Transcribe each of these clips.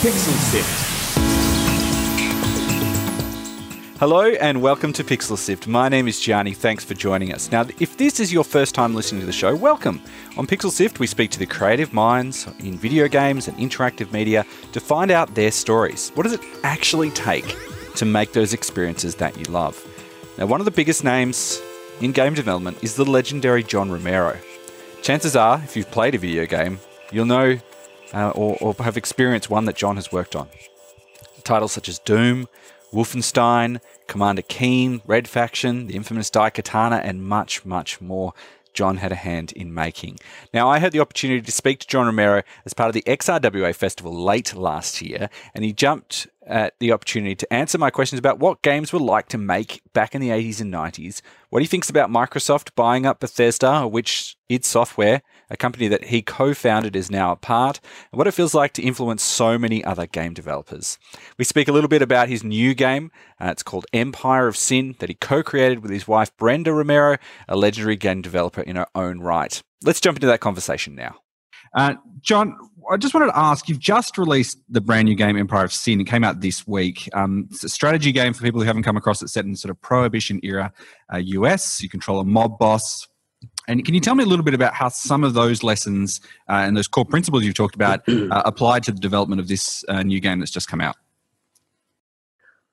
Pixel Sift. Hello and welcome to Pixel Sift. My name is Gianni. Thanks for joining us. Now, if this is your first time listening to the show, welcome. On Pixel Sift, we speak to the creative minds in video games and interactive media to find out their stories. What does it actually take to make those experiences that you love? Now, one of the biggest names in game development is the legendary John Romero. Chances are, if you've played a video game, you'll know uh, or, or have experienced one that John has worked on. Titles such as Doom, Wolfenstein, Commander Keen, Red Faction, the infamous Daikatana, and much, much more. John had a hand in making. Now, I had the opportunity to speak to John Romero as part of the XRWA festival late last year, and he jumped at the opportunity to answer my questions about what games were like to make back in the 80s and 90s, what he thinks about Microsoft buying up Bethesda, which id Software, a company that he co founded, is now a part, and what it feels like to influence so many other game developers. We speak a little bit about his new game. Uh, it's called Empire of Sin, that he co created with his wife Brenda Romero, a legendary game developer in her own right. Let's jump into that conversation now. Uh, John, I just wanted to ask you've just released the brand new game Empire of Sin. It came out this week. Um, it's a strategy game for people who haven't come across it, set in sort of prohibition era uh, US. You control a mob boss. And can you tell me a little bit about how some of those lessons uh, and those core principles you've talked about uh, applied to the development of this uh, new game that's just come out?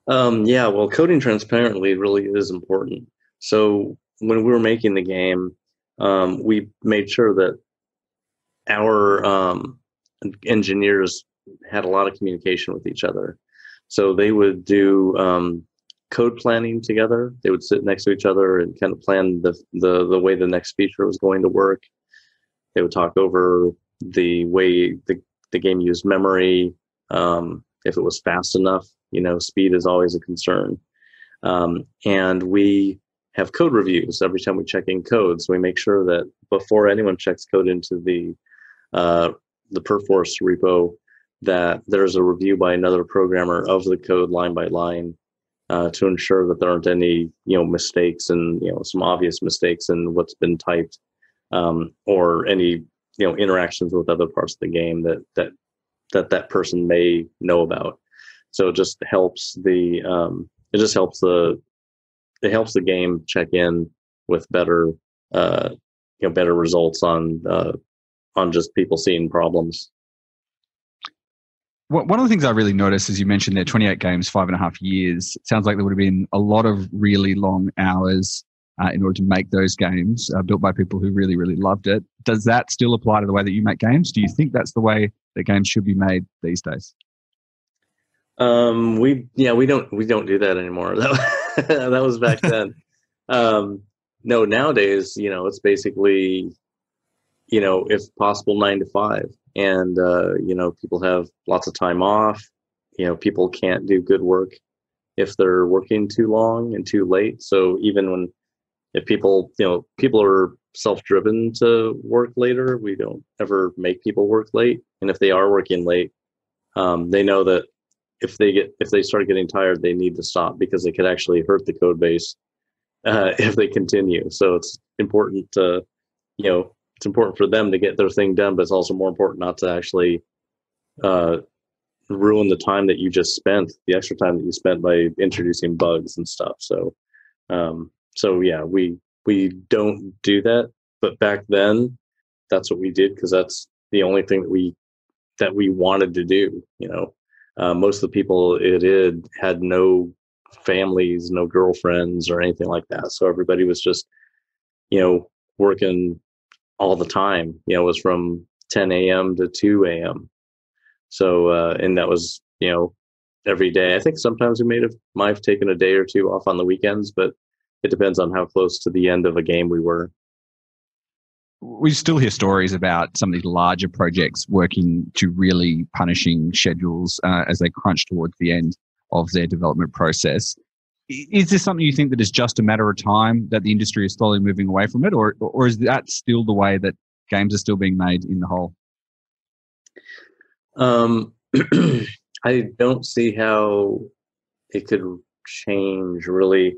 Um, yeah, well, coding transparently really is important. So when we were making the game, um, we made sure that our um, engineers had a lot of communication with each other. So they would do um, code planning together. They would sit next to each other and kind of plan the, the the way the next feature was going to work. They would talk over the way the, the game used memory, um, if it was fast enough. You know, speed is always a concern. Um, and we have code reviews every time we check in code. So we make sure that before anyone checks code into the uh, the Perforce repo that there's a review by another programmer of the code line by line uh, to ensure that there aren't any you know mistakes and you know some obvious mistakes in what's been typed um, or any you know interactions with other parts of the game that that that that person may know about. So it just helps the um, it just helps the it helps the game check in with better uh, you know better results on uh, on just people seeing problems. One of the things I really noticed, as you mentioned, there 28 games, five and a half years. It sounds like there would have been a lot of really long hours uh, in order to make those games, uh, built by people who really, really loved it. Does that still apply to the way that you make games? Do you think that's the way that games should be made these days? Um, we yeah, we don't we don't do that anymore. That that was back then. um, no, nowadays, you know, it's basically you know, if possible, nine to five. And, uh, you know, people have lots of time off. You know, people can't do good work if they're working too long and too late. So even when, if people, you know, people are self driven to work later, we don't ever make people work late. And if they are working late, um, they know that if they get if they start getting tired, they need to stop because it could actually hurt the code base uh, if they continue. So it's important to you know it's important for them to get their thing done, but it's also more important not to actually uh, ruin the time that you just spent, the extra time that you spent by introducing bugs and stuff. So, um, so yeah, we we don't do that, but back then, that's what we did because that's the only thing that we that we wanted to do. You know, uh, most of the people it did had no families, no girlfriends, or anything like that. So everybody was just, you know, working all the time. You know, it was from 10 a.m. to 2 a.m. So, uh, and that was, you know, every day. I think sometimes we may have, might have taken a day or two off on the weekends, but it depends on how close to the end of a game we were. We still hear stories about some of these larger projects working to really punishing schedules uh, as they crunch towards the end of their development process is this something you think that is just a matter of time that the industry is slowly moving away from it, or or is that still the way that games are still being made in the whole? Um, I don't see how it could change really.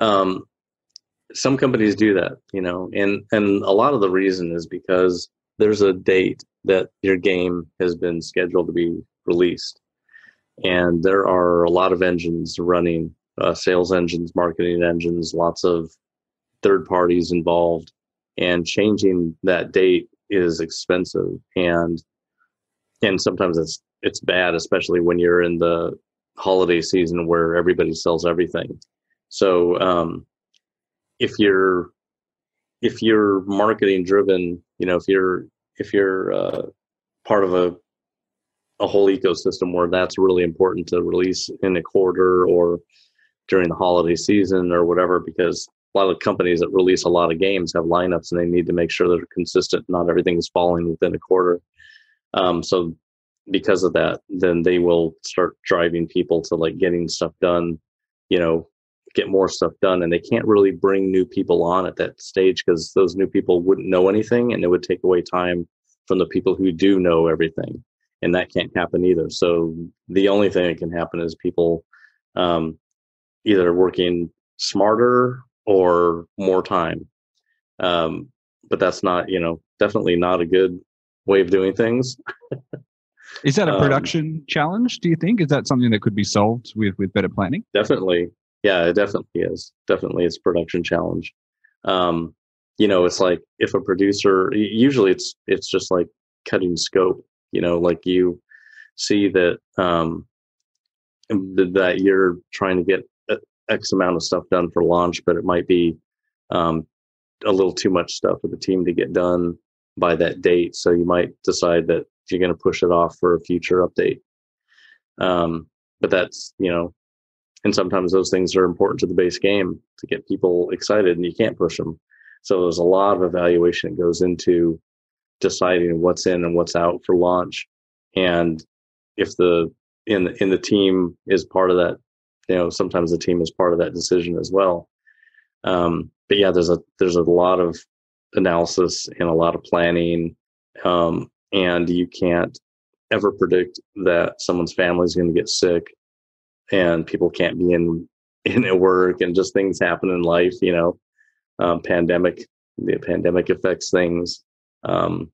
Um, some companies do that, you know, and and a lot of the reason is because there's a date that your game has been scheduled to be released, and there are a lot of engines running, uh, sales engines, marketing engines, lots of third parties involved, and changing that date is expensive and and sometimes it's it's bad, especially when you're in the holiday season where everybody sells everything. So um, if you're if you're marketing driven, you know, if you're if you're uh, part of a a whole ecosystem where that's really important to release in a quarter or during the holiday season or whatever, because a lot of companies that release a lot of games have lineups and they need to make sure they're consistent. Not everything is falling within a quarter. Um, so because of that, then they will start driving people to like getting stuff done, you know, get more stuff done. And they can't really bring new people on at that stage because those new people wouldn't know anything and it would take away time from the people who do know everything. And that can't happen either. So the only thing that can happen is people um, either working smarter or more time. Um, but that's not, you know, definitely not a good way of doing things. Is that a um, production um, challenge? Do you think is that something that could be solved with with better planning? Definitely, yeah, it definitely is. Definitely, it's a production challenge. Um, you know, it's like if a producer, usually it's it's just like cutting scope. You know, like you see that um, that you're trying to get X amount of stuff done for launch, but it might be um, a little too much stuff for the team to get done by that date. So you might decide that you're going to push it off for a future update. Um, but that's, you know, and sometimes those things are important to the base game to get people excited and you can't push them. So there's a lot of evaluation that goes into deciding what's in and what's out for launch. And if the in in the team is part of that, you know, sometimes the team is part of that decision as well. Um, but yeah, there's a there's a lot of analysis and a lot of planning um, and you can't ever predict that someone's family is going to get sick and people can't be in in at work and just things happen in life you know um, pandemic the pandemic affects things um,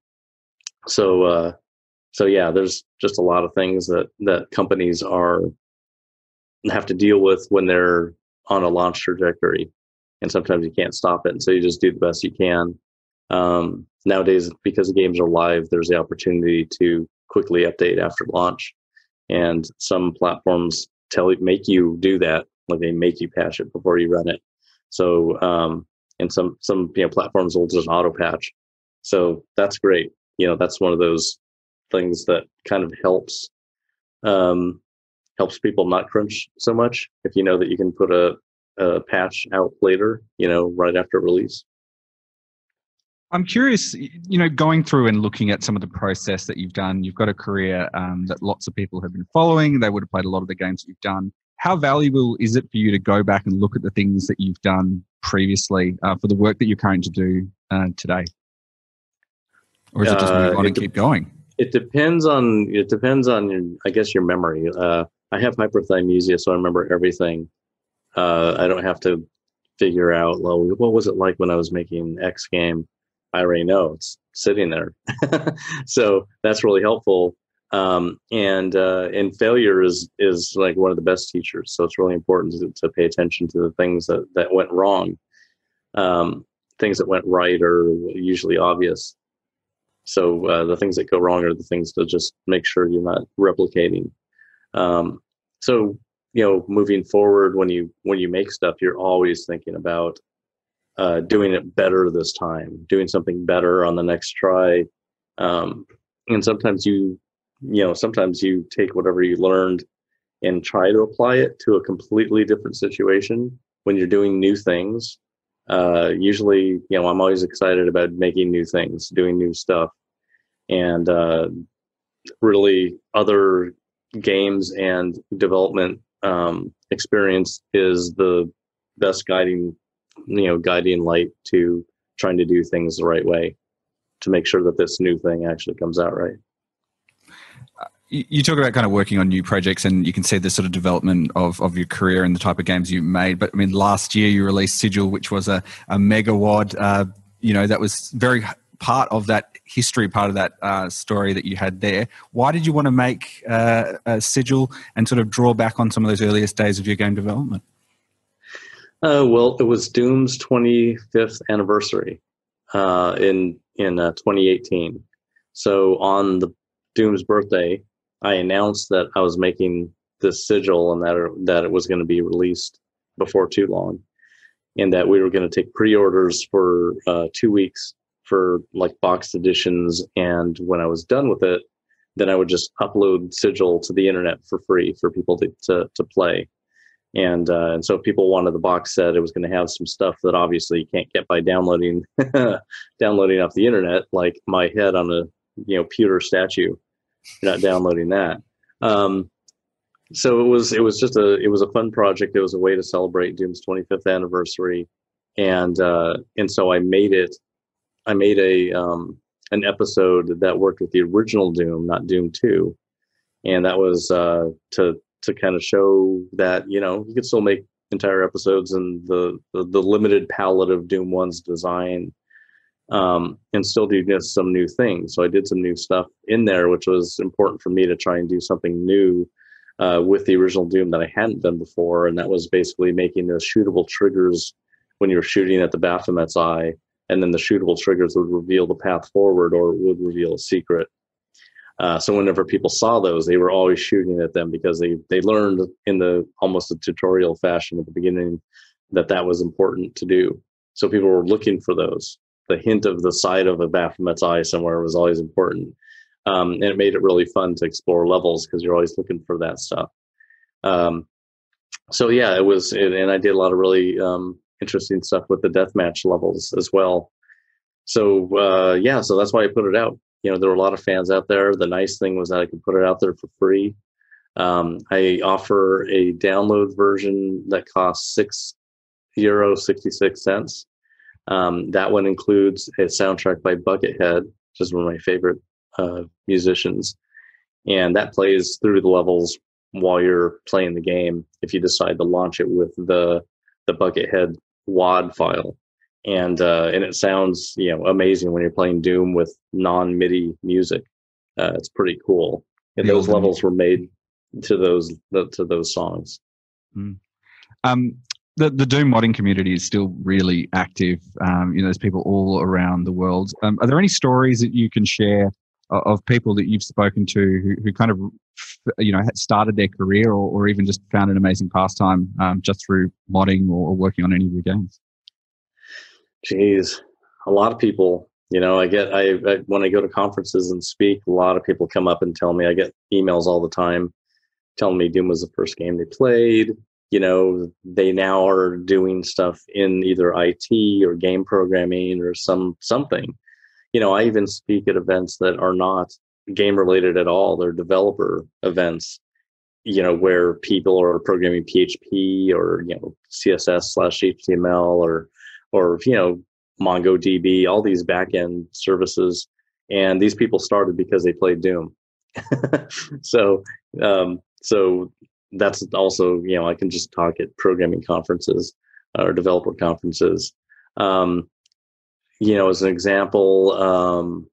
so uh, so yeah there's just a lot of things that that companies are have to deal with when they're on a launch trajectory and sometimes you can't stop it and so you just do the best you can um, nowadays, because the games are live, there's the opportunity to quickly update after launch, and some platforms tell you make you do that, like they make you patch it before you run it. So, um, and some some you know platforms will just auto patch. So that's great. You know, that's one of those things that kind of helps um, helps people not crunch so much if you know that you can put a, a patch out later, you know, right after release. I'm curious, you know, going through and looking at some of the process that you've done. You've got a career um, that lots of people have been following. They would have played a lot of the games that you've done. How valuable is it for you to go back and look at the things that you've done previously uh, for the work that you're current to do uh, today? Or is it just move uh, on and de- keep going? It depends on it depends on I guess your memory. I have hyperthymesia, so I remember everything. Uh, I don't have to figure out, well, what was it like when I was making X game I already know it's sitting there. so that's really helpful. Um, and uh, and failure is is like one of the best teachers. So it's really important to, to pay attention to the things that that went wrong. Um, things that went right are usually obvious. So uh, the things that go wrong are the things to just make sure you're not replicating. Um, so you know, moving forward, when you when you make stuff, you're always thinking about uh, doing it better this time, doing something better on the next try. Um, and sometimes you, you know, sometimes you take whatever you learned and try to apply it to a completely different situation when you're doing new things. Uh, usually, you know, I'm always excited about making new things, doing new stuff, and uh, really other games and development um, experience is the best guiding you know guiding light to trying to do things the right way to make sure that this new thing actually comes out right. You talk about kind of working on new projects and you can see the sort of development of, of your career and the type of games you made but i mean last year you released sigil which was a, a mega wad uh, you know that was very part of that history, part of that uh, story that you had there. Why did you want to make uh, a sigil and sort of draw back on some of those earliest days of your game development? Uh, well, it was Doom's 25th anniversary uh, in in uh, 2018. So on the Doom's birthday, I announced that I was making this sigil and that it, that it was going to be released before too long, and that we were going to take pre-orders for uh, two weeks for like boxed editions. And when I was done with it, then I would just upload sigil to the internet for free for people to to, to play and uh, and so if people wanted the box set, it was going to have some stuff that obviously you can't get by downloading downloading off the internet, like my head on a you know pewter statue. You're not downloading that. Um, so it was it was just a it was a fun project. It was a way to celebrate Doom's 25th anniversary, and uh, and so I made it. I made a um, an episode that worked with the original Doom, not Doom 2, and that was uh, to to kind of show that you know you could still make entire episodes and the the, the limited palette of Doom One's design, um, and still do some new things. So I did some new stuff in there, which was important for me to try and do something new uh, with the original Doom that I hadn't done before, and that was basically making those shootable triggers when you're shooting at the Baphomet's eye, and then the shootable triggers would reveal the path forward or would reveal a secret. Uh, so whenever people saw those, they were always shooting at them because they they learned in the almost a tutorial fashion at the beginning that that was important to do. So people were looking for those. The hint of the side of a Baphomet's eye somewhere was always important, um, and it made it really fun to explore levels because you're always looking for that stuff. Um, so yeah, it was, and I did a lot of really um, interesting stuff with the deathmatch levels as well. So uh, yeah, so that's why I put it out. You know there were a lot of fans out there. The nice thing was that i could put it out there for free. Um, i offer a download version that costs six euro 66 cents. Um, that one includes a soundtrack by buckethead which is one of my favorite uh, musicians. And that plays through the levels while you're playing the game. If you decide to launch it with the the buckethead wad file and uh, and it sounds you know amazing when you're playing Doom with non MIDI music. Uh, it's pretty cool. And those levels were made to those to those songs. Mm. Um, the the Doom modding community is still really active. Um, you know, there's people all around the world. Um, are there any stories that you can share of, people that you've spoken to who, who kind of you know started their career or, or even just found an amazing pastime um, just through modding or, or working on any of your games? Geez, a lot of people. You know, I get I, I when I go to conferences and speak, a lot of people come up and tell me. I get emails all the time telling me Doom was the first game they played. You know, they now are doing stuff in either IT or game programming or some something. You know, I even speak at events that are not game related at all. They're developer events you know where people are programming php or you know css slash html or or you know MongoDB, all these backend services, and these people started because they played Doom. so um, so that's also you know I can just talk at programming conferences or developer conferences. Um, you know, as an example, um,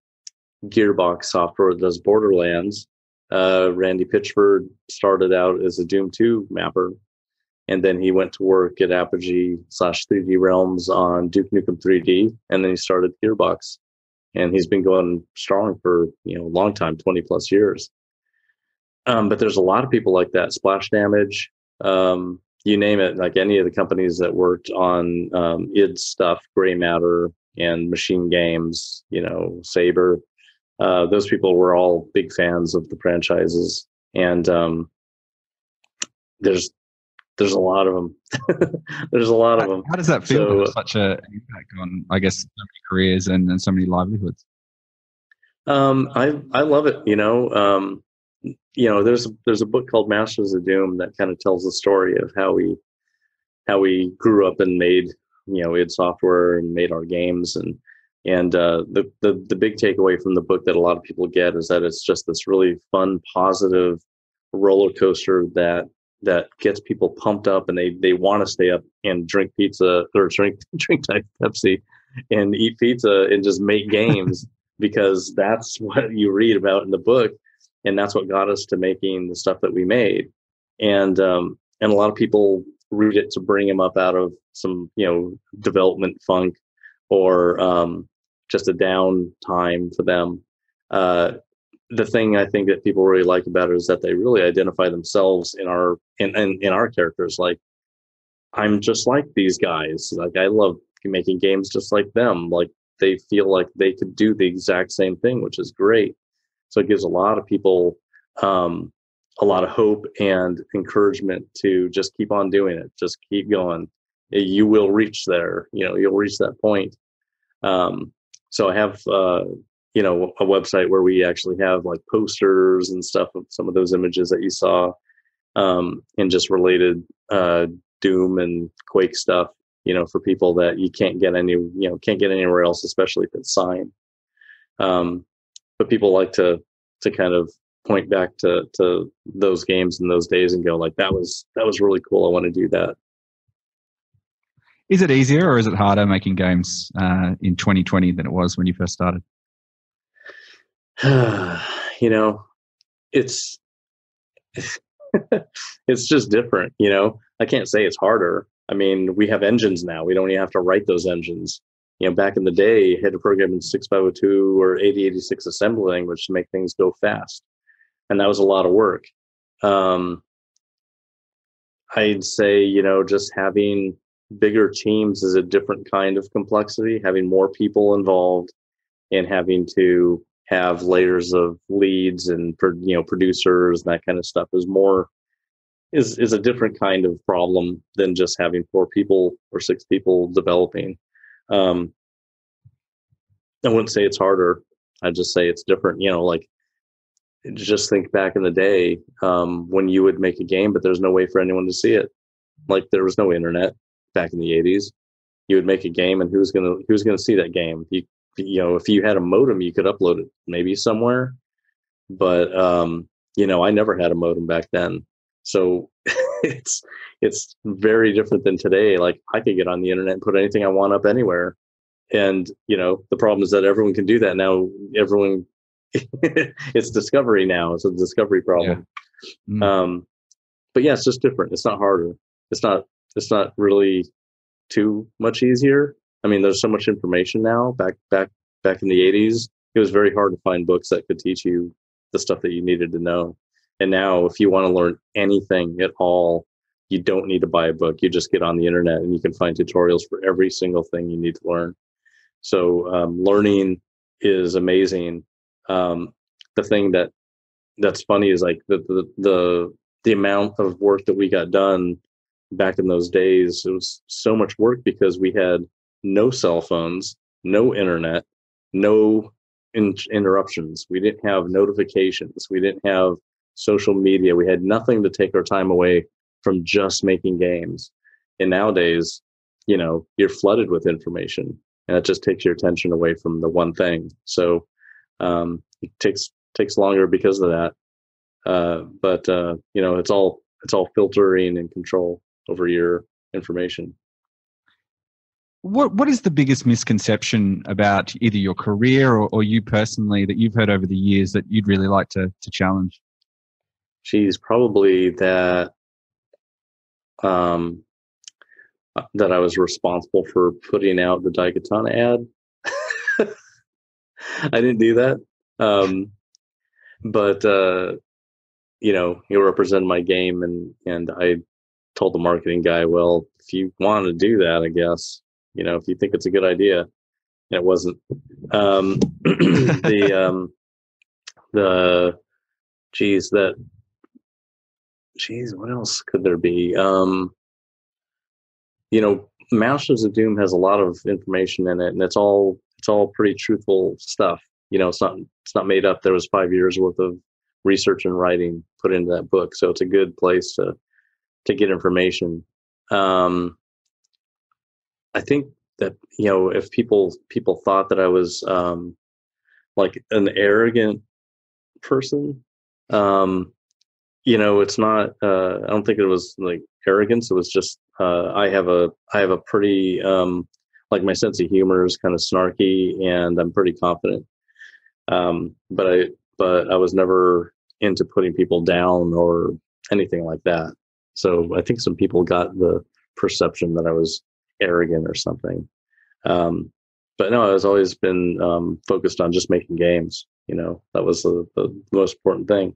Gearbox Software does Borderlands. Uh, Randy Pitchford started out as a Doom 2 mapper and then he went to work at Apogee slash 3D Realms on Duke Nukem 3D, and then he started Gearbox, and he's been going strong for you know a long time, 20 plus years. Um, but there's a lot of people like that. Splash Damage, um, you name it, like any of the companies that worked on um, id stuff, Gray Matter, and Machine Games, you know, Saber. Uh, those people were all big fans of the franchises, and um, there's there's a lot of them. there's a lot of them. How does that feel? So, such an impact on, I guess, so many careers and, and so many livelihoods. Um, I I love it. You know, um, you know, there's there's a book called Masters of Doom that kind of tells the story of how we how we grew up and made you know id software and made our games and and uh, the, the the big takeaway from the book that a lot of people get is that it's just this really fun, positive roller coaster that that gets people pumped up and they they want to stay up and drink pizza or drink drink Diet Pepsi and eat pizza and just make games because that's what you read about in the book and that's what got us to making the stuff that we made. And um, and a lot of people read it to bring them up out of some you know development funk or um, just a down time for them. Uh, the thing i think that people really like about it is that they really identify themselves in our in, in, in our characters. Like i'm just like these guys. Like i love making games just like them. Like they feel like they could do the exact same thing which is great. So it gives a lot of people um, a lot of hope and encouragement to just keep on doing it. Just keep going. You will reach there. You know, you'll reach that point. Um, so I have, uh, you know, a website where we actually have like posters and stuff of some of those images that you saw, um, and just related uh, Doom and Quake stuff. You know, for people that you can't get any, you know, can't get anywhere else, especially if it's signed. Um, but people like to to kind of point back to to those games and those days and go like that was that was really cool. I want to do that. Is it easier or is it harder making games uh, in 2020 than it was when you first started? You know it's it's just different you know? I can't say it's harder. I mean we have engines now. We don't even have to write those engines. You know back in the day you had to program in 6502 or 8086 assembly language to make things go fast and that was a lot of work. Um, I'd say, you know, just having bigger teams is a different kind of complexity, having more people involved and having to have layers of leads and you know producers and that kind of stuff is more is is a different kind of problem than just having four people or six people developing. Um, I wouldn't say it's harder. I'd just say it's different. You know, like just think back in the day um, when you would make a game, but there's no way for anyone to see it. Like there was no internet back in the 80s. You would make a game, and who's gonna who's gonna see that game? You you know, if you had a modem, you could upload it maybe somewhere. But um, you know, I never had a modem back then, so it's it's very different than today. Like I could get on the internet and put anything I want up anywhere, and you know, the problem is that everyone can do that now. Everyone it's discovery now. It's a discovery problem. Yeah. Mm. Um, but yeah, it's just different. It's not harder. It's not. It's not really too much easier. I mean, there's so much information now. Back back back in the '80s, it was very hard to find books that could teach you the stuff that you needed to know. And now, if you want to learn anything at all, you don't need to buy a book. You just get on the internet and you can find tutorials for every single thing you need to learn. So um, learning is amazing um, the thing that that's funny is like the, the the the amount of work that we got done back in those days it was so much work because we had no cell phones no internet no in- interruptions. We didn't have notifications. We didn't have social media. We had nothing to take our time away from just making games. And nowadays you know you're flooded with information and it just takes your attention away from the one thing. So um, it takes takes longer because of that. Uh, but uh, you know, it's all it's all filtering and control over your information. What what is the biggest misconception about either your career or, or you personally that you've heard over the years that you'd really like to to challenge? She's probably that um, that I was responsible for putting out the Daikatana ad. I didn't do that. Um, but uh, you know, he represented my game, and and I told the marketing guy, well, if you want to do that, I guess you know, if you think it's a good idea, it wasn't. Um, the um, the geez, that geez, what else could there be? Um, you know, Masters of Doom has a lot of information in it, and it's all it's all pretty truthful stuff. You know, it's not it's not made up. There was five years worth of research and writing put into that book, so it's a good place to to get information. Um, I think that you know if people people thought that I was um, like an arrogant person, um, you know, it's not. Uh, I don't think it was like arrogance. It was just uh, I have a I have a pretty um, like my sense of humor is kind of snarky, and I'm pretty confident. Um, but I but I was never into putting people down or anything like that. So I think some people got the perception that I was arrogant or something. Um, but no, I was always been um, focused on just making games. You know, that was the, the most important thing.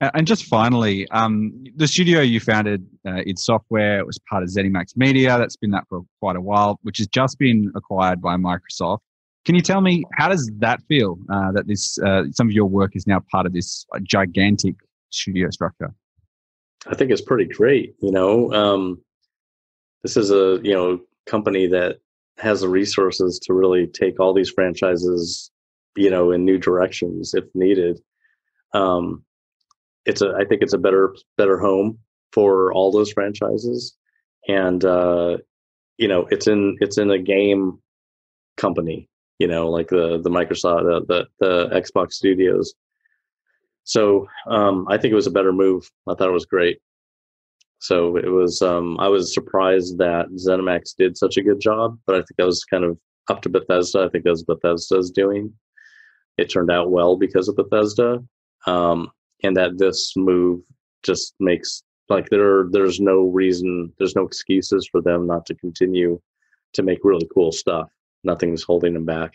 And just finally, um, the studio you founded, uh, id Software, it was part of ZeniMax Media. That's been that for quite a while, which has just been acquired by Microsoft. Can you tell me how does that feel uh, that this uh, some of your work is now part of this uh, gigantic studio structure? I think it's pretty great. You know, um, this is a you know company that has the resources to really take all these franchises, you know, in new directions if needed. Um, it's a, I think it's a better better home for all those franchises, and uh, you know, it's in it's in a game company, you know, like the the Microsoft the the, the Xbox Studios. So um, I think it was a better move. I thought it was great. So it was. Um, I was surprised that ZeniMax did such a good job, but I think that was kind of up to Bethesda. I think that was Bethesda's doing. It turned out well because of Bethesda, um, and that this move just makes like there. There's no reason. There's no excuses for them not to continue to make really cool stuff. Nothing's holding them back.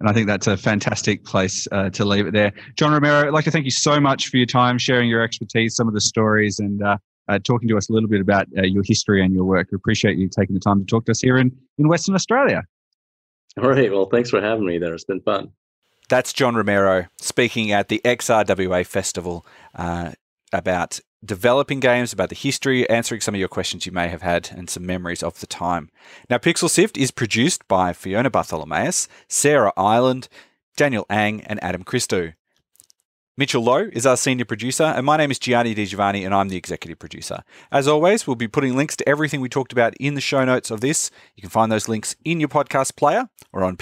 And I think that's a fantastic place uh, to leave it there. John Romero, I'd like to thank you so much for your time, sharing your expertise, some of the stories, and uh, uh, talking to us a little bit about uh, your history and your work. We appreciate you taking the time to talk to us here in, in Western Australia. All right. Well, thanks for having me there. It's been fun. That's John Romero speaking at the XRWA Festival uh, about developing games, about the history, answering some of your questions you may have had, and some memories of the time. Now, Pixel Sift is produced by Fiona Bartholomaeus, Sarah Ireland, Daniel Ang, and Adam Christou. Mitchell Loh is our senior producer, and my name is Gianni Di Giovanni, and I'm the executive producer. As always, we'll be putting links to everything we talked about in the show notes of this. You can find those links in your podcast player or on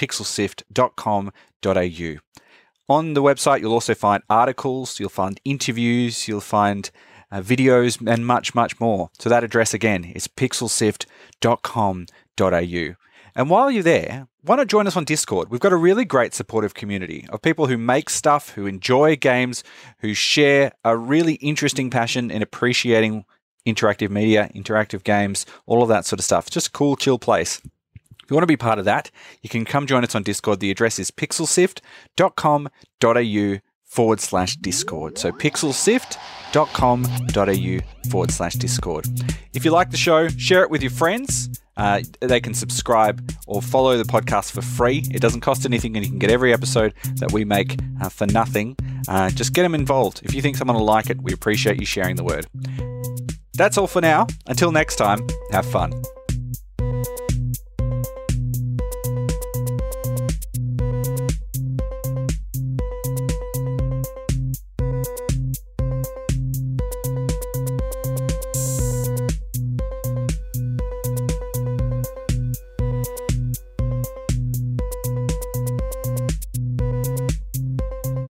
On the website, you'll also find articles, you'll find interviews, you'll find uh, videos, and much, much more. So that address again is pixelsift.com.au. And while you're there, why not join us on Discord? We've got a really great supportive community of people who make stuff, who enjoy games, who share a really interesting passion in appreciating interactive media, interactive games, all of that sort of stuff. Just a cool, chill place. If you want to be part of that, you can come join us on Discord. The address is pixelsift.com.au forward slash Discord. So pixelsift.com.au forward slash Discord. If you like the show, share it with your friends. Uh, they can subscribe or follow the podcast for free. It doesn't cost anything, and you can get every episode that we make uh, for nothing. Uh, just get them involved. If you think someone will like it, we appreciate you sharing the word. That's all for now. Until next time, have fun.